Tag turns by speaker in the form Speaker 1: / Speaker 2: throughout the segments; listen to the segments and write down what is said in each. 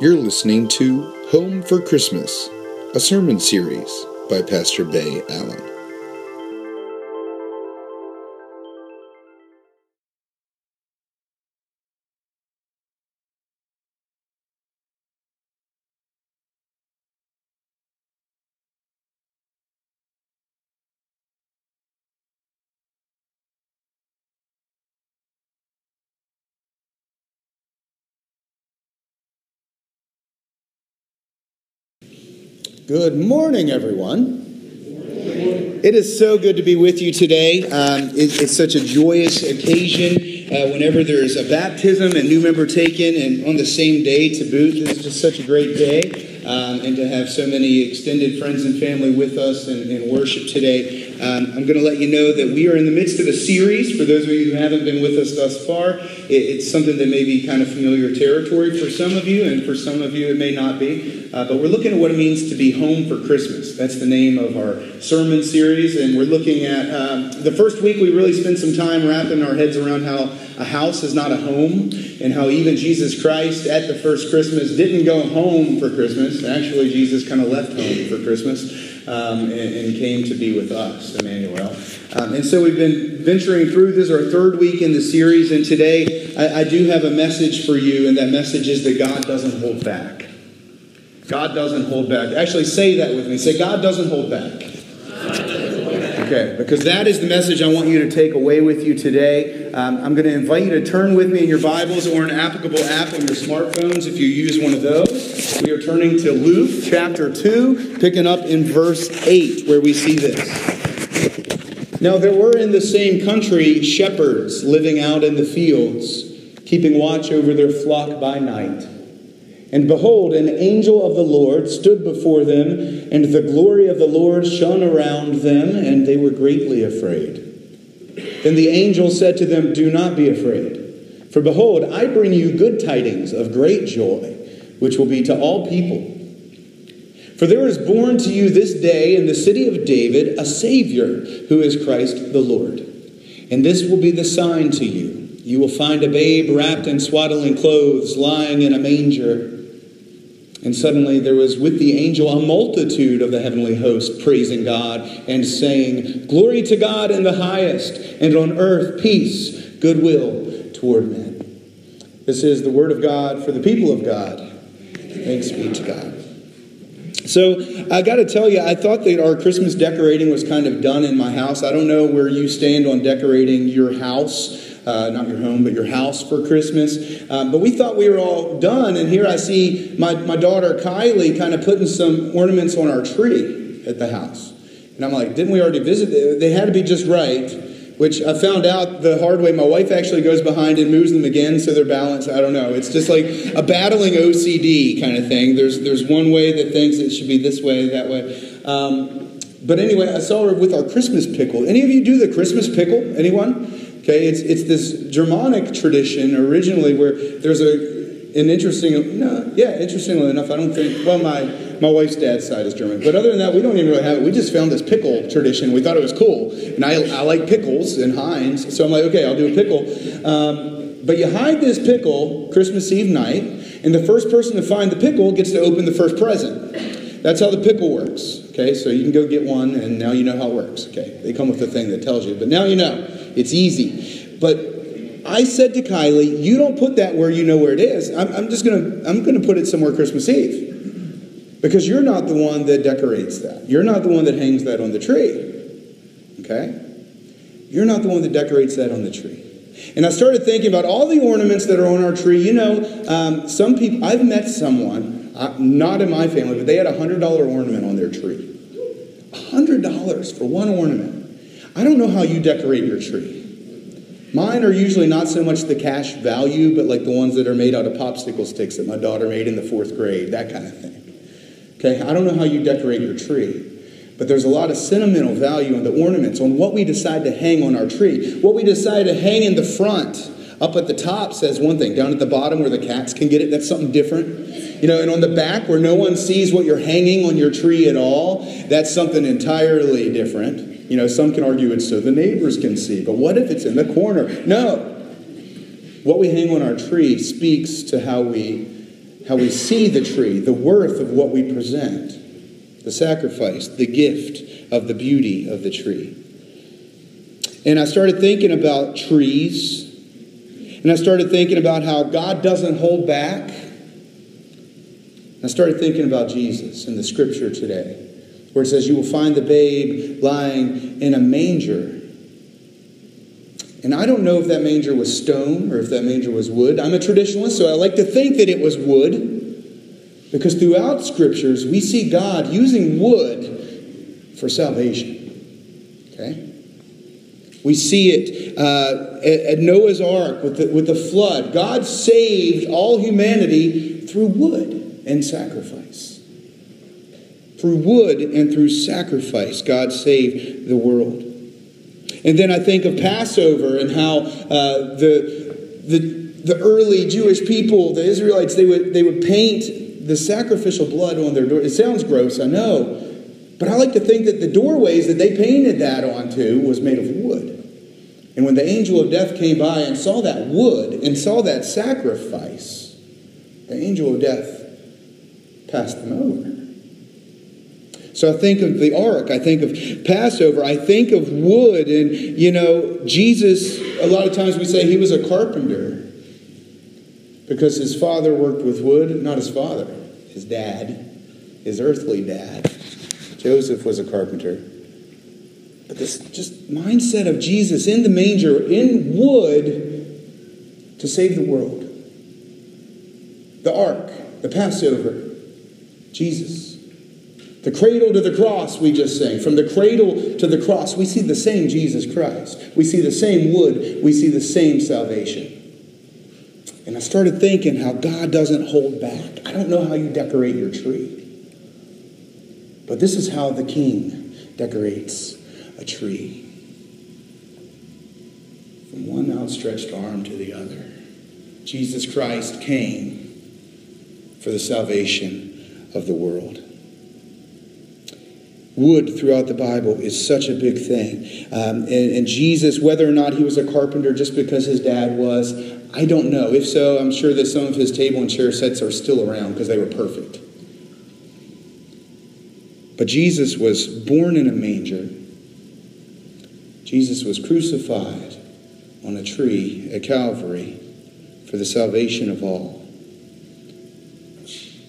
Speaker 1: You're listening to Home for Christmas, a sermon series by Pastor Bay Allen.
Speaker 2: Good morning, everyone. It is so good to be with you today. Um, it, it's such a joyous occasion uh, whenever there's a baptism and new member taken, and on the same day to boot. It's just such a great day, um, and to have so many extended friends and family with us in, in worship today. Um, I'm going to let you know that we are in the midst of a series. For those of you who haven't been with us thus far, it, it's something that may be kind of familiar territory for some of you, and for some of you it may not be. Uh, but we're looking at what it means to be home for Christmas. That's the name of our sermon series, and we're looking at um, the first week. We really spent some time wrapping our heads around how a house is not a home, and how even Jesus Christ at the first Christmas didn't go home for Christmas. Actually, Jesus kind of left home for Christmas um, and, and, came to be with us, Emmanuel. Um, and so we've been venturing through. This is our third week in the series, and today I, I do have a message for you, and that message is that God doesn't hold back. God doesn't hold back. Actually, say that with me. Say, God doesn't hold back. Okay, because that is the message I want you to take away with you today. Um, I'm going to invite you to turn with me in your Bibles or an applicable app on your smartphones if you use one of those. We are turning to Luke chapter 2, picking up in verse 8, where we see this. Now, there were in the same country shepherds living out in the fields, keeping watch over their flock by night. And behold, an angel of the Lord stood before them, and the glory of the Lord shone around them, and they were greatly afraid. Then the angel said to them, Do not be afraid, for behold, I bring you good tidings of great joy, which will be to all people. For there is born to you this day in the city of David a Savior, who is Christ the Lord. And this will be the sign to you. You will find a babe wrapped in swaddling clothes, lying in a manger. And suddenly there was with the angel a multitude of the heavenly host praising God and saying, Glory to God in the highest, and on earth peace, goodwill toward men. This is the word of God for the people of God. Thanks be to God. So I got to tell you, I thought that our Christmas decorating was kind of done in my house. I don't know where you stand on decorating your house uh, not your home, but your house for Christmas. Um, but we thought we were all done, and here I see my, my daughter Kylie kind of putting some ornaments on our tree at the house. And I'm like, didn't we already visit? They had to be just right which I found out the hard way. My wife actually goes behind and moves them again so they're balanced. I don't know. It's just like a battling OCD kind of thing. There's, there's one way that thinks it should be this way, that way. Um, but anyway, I saw her with our Christmas pickle. Any of you do the Christmas pickle? Anyone? Okay, it's, it's this Germanic tradition originally where there's a an interesting, no, yeah, interestingly enough, I don't think, well, my, my wife's dad's side is German. But other than that, we don't even really have it. We just found this pickle tradition. We thought it was cool. And I, I like pickles and Heinz. So I'm like, okay, I'll do a pickle. Um, but you hide this pickle Christmas Eve night, and the first person to find the pickle gets to open the first present. That's how the pickle works. Okay, so you can go get one, and now you know how it works. Okay, they come with a thing that tells you, but now you know. It's easy. But I said to Kylie, you don't put that where you know where it is. I'm, I'm just gonna I'm gonna put it somewhere Christmas Eve. Because you're not the one that decorates that. You're not the one that hangs that on the tree. Okay? You're not the one that decorates that on the tree. And I started thinking about all the ornaments that are on our tree. You know, um, some people, I've met someone, uh, not in my family, but they had a $100 ornament on their tree. $100 for one ornament. I don't know how you decorate your tree. Mine are usually not so much the cash value, but like the ones that are made out of popsicle sticks that my daughter made in the fourth grade, that kind of thing. Okay, I don't know how you decorate your tree, but there's a lot of sentimental value in the ornaments, on what we decide to hang on our tree. What we decide to hang in the front, up at the top, says one thing. Down at the bottom where the cats can get it, that's something different. You know, and on the back where no one sees what you're hanging on your tree at all, that's something entirely different. You know, some can argue it's so the neighbors can see, but what if it's in the corner? No. What we hang on our tree speaks to how we how we see the tree, the worth of what we present, the sacrifice, the gift of the beauty of the tree. And I started thinking about trees, and I started thinking about how God doesn't hold back. I started thinking about Jesus in the scripture today, where it says, You will find the babe lying in a manger. And I don't know if that manger was stone or if that manger was wood. I'm a traditionalist, so I like to think that it was wood. Because throughout scriptures, we see God using wood for salvation. Okay? We see it uh, at, at Noah's Ark with the, with the flood. God saved all humanity through wood and sacrifice. Through wood and through sacrifice, God saved the world. And then I think of Passover and how uh, the, the, the early Jewish people, the Israelites, they would, they would paint the sacrificial blood on their door. It sounds gross, I know. But I like to think that the doorways that they painted that onto was made of wood. And when the angel of death came by and saw that wood and saw that sacrifice, the angel of death passed them over. So I think of the ark, I think of Passover, I think of wood, and you know, Jesus, a lot of times we say he was a carpenter because his father worked with wood, not his father, his dad, his earthly dad. Joseph was a carpenter. But this just mindset of Jesus in the manger, in wood, to save the world. The ark, the Passover, Jesus. The cradle to the cross, we just sang. From the cradle to the cross, we see the same Jesus Christ. We see the same wood. We see the same salvation. And I started thinking how God doesn't hold back. I don't know how you decorate your tree. But this is how the king decorates a tree from one outstretched arm to the other. Jesus Christ came for the salvation of the world wood throughout the Bible is such a big thing. Um, and, and, Jesus, whether or not he was a carpenter just because his dad was, I don't know. If so, I'm sure that some of his table and chair sets are still around because they were perfect. But Jesus was born in a manger. Jesus was crucified on a tree at Calvary for the salvation of all.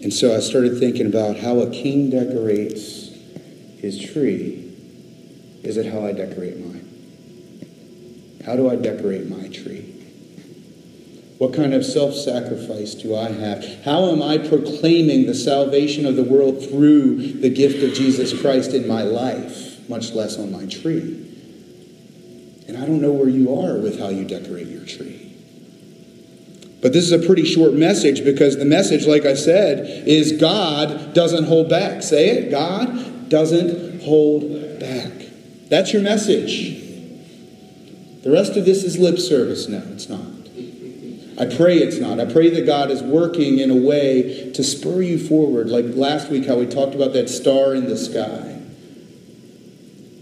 Speaker 2: And so I started thinking about how a king decorates his tree, is it how I decorate mine? How do I decorate my tree? What kind of self sacrifice do I have? How am I proclaiming the salvation of the world through the gift of Jesus Christ in my life, much less on my tree? And I don't know where you are with how you decorate your tree. But this is a pretty short message because the message, like I said, is God doesn't hold back. Say it God doesn't hold back. That's your message. The rest of this is lip service. No, it's not. I pray it's not. I pray that God is working in a way to spur you forward, like last week, how we talked about that star in the sky.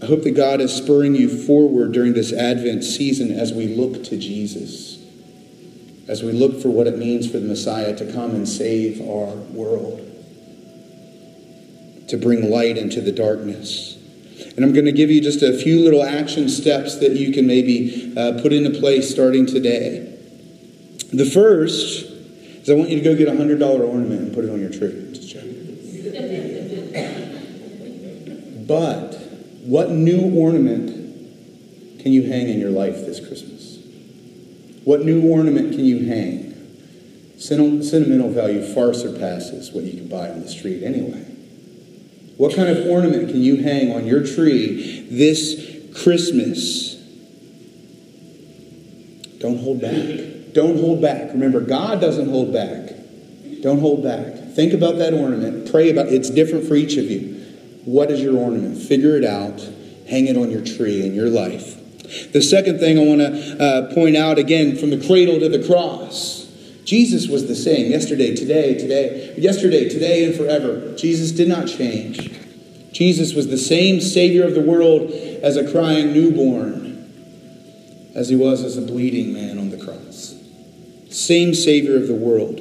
Speaker 2: I hope that God is spurring you forward during this Advent season as we look to Jesus, as we look for what it means for the Messiah to come and save our world to bring light into the darkness. And I'm going to give you just a few little action steps that you can maybe uh, put into place starting today. The first is I want you to go get a $100 ornament and put it on your tree. Just check. but what new ornament can you hang in your life this Christmas? What new ornament can you hang? Sentimental value far surpasses what you can buy on the street anyway. What kind of ornament can you hang on your tree this Christmas? Don't hold back. Don't hold back. Remember, God doesn't hold back. Don't hold back. Think about that ornament. Pray about it. It's different for each of you. What is your ornament? Figure it out. Hang it on your tree in your life. The second thing I want to uh, point out again from the cradle to the cross Jesus was the same yesterday, today, today, yesterday, today, and forever. Jesus did not change. Jesus was the same Savior of the world as a crying newborn, as he was as a bleeding man on the cross. Same Savior of the world.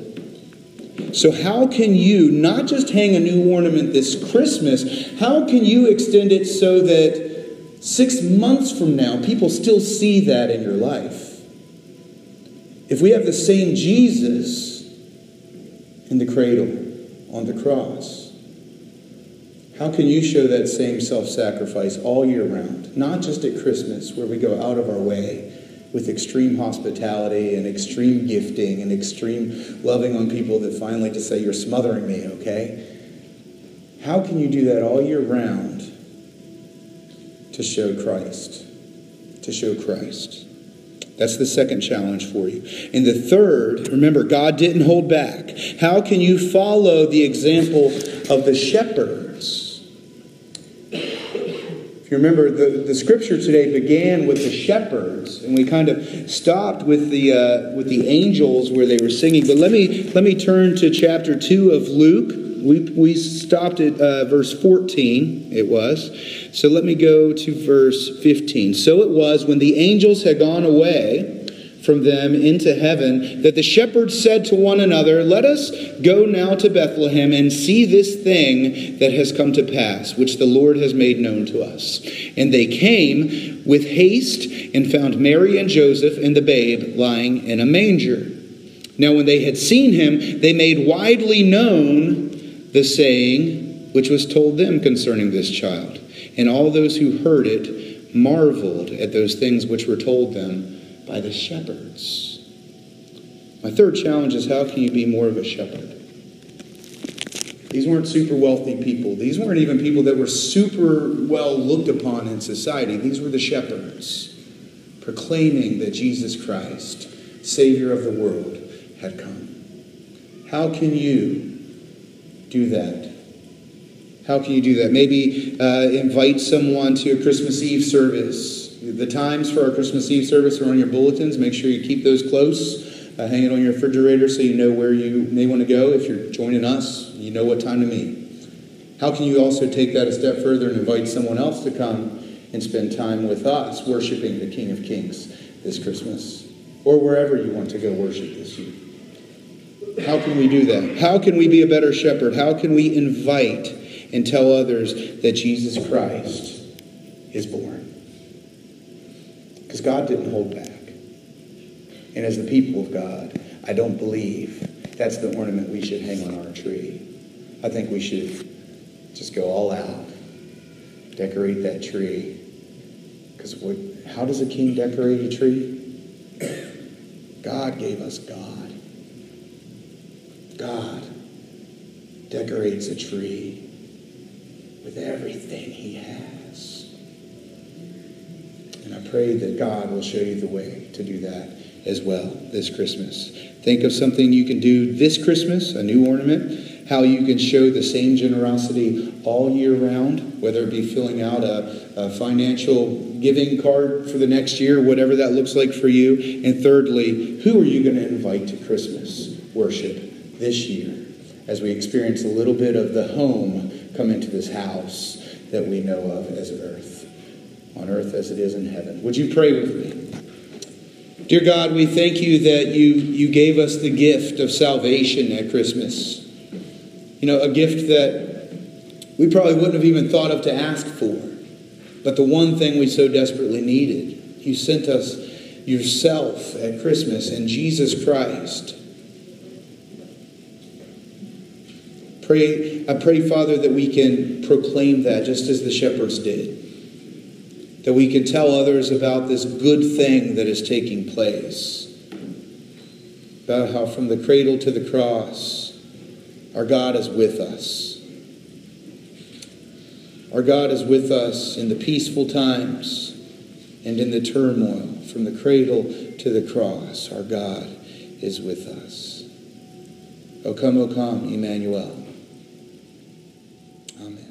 Speaker 2: So, how can you not just hang a new ornament this Christmas, how can you extend it so that six months from now people still see that in your life? If we have the same Jesus in the cradle, on the cross, how can you show that same self sacrifice all year round? Not just at Christmas, where we go out of our way with extreme hospitality and extreme gifting and extreme loving on people that finally just say, You're smothering me, okay? How can you do that all year round to show Christ? To show Christ. That's the second challenge for you. And the third, remember, God didn't hold back. How can you follow the example of the shepherds? If you remember, the, the scripture today began with the shepherds, and we kind of stopped with the, uh, with the angels where they were singing. But let me, let me turn to chapter 2 of Luke. We, we stopped at uh, verse 14, it was. So let me go to verse 15. So it was when the angels had gone away from them into heaven, that the shepherds said to one another, Let us go now to Bethlehem and see this thing that has come to pass, which the Lord has made known to us. And they came with haste and found Mary and Joseph and the babe lying in a manger. Now, when they had seen him, they made widely known the saying which was told them concerning this child. And all those who heard it marveled at those things which were told them by the shepherds. My third challenge is how can you be more of a shepherd? These weren't super wealthy people. These weren't even people that were super well looked upon in society. These were the shepherds proclaiming that Jesus Christ, Savior of the world, had come. How can you do that? How can you do that? Maybe uh, invite someone to a Christmas Eve service the times for our Christmas Eve service are on your bulletins. Make sure you keep those close. Uh, hang it on your refrigerator so you know where you may want to go. If you're joining us, you know what time to meet. How can you also take that a step further and invite someone else to come and spend time with us worshiping the King of Kings this Christmas or wherever you want to go worship this year? How can we do that? How can we be a better shepherd? How can we invite and tell others that Jesus Christ is born? Because God didn't hold back. And as the people of God, I don't believe that's the ornament we should hang on our tree. I think we should just go all out, decorate that tree. Because how does a king decorate a tree? God gave us God. God decorates a tree with everything he has. And I pray that God will show you the way to do that as well this Christmas. Think of something you can do this Christmas, a new ornament, how you can show the same generosity all year round, whether it be filling out a, a financial giving card for the next year, whatever that looks like for you. And thirdly, who are you going to invite to Christmas worship this year as we experience a little bit of the home come into this house that we know of as earth? on earth as it is in heaven. Would you pray with me? Dear God, we thank you that you, you gave us the gift of salvation at Christmas. You know, a gift that we probably wouldn't have even thought of to ask for, but the one thing we so desperately needed. You sent us yourself at Christmas and Jesus Christ. Pray, I pray, Father, that we can proclaim that just as the shepherds did that we can tell others about this good thing that is taking place. About how from the cradle to the cross, our God is with us. Our God is with us in the peaceful times and in the turmoil. From the cradle to the cross, our God is with us. O come, O come, Emmanuel. Amen.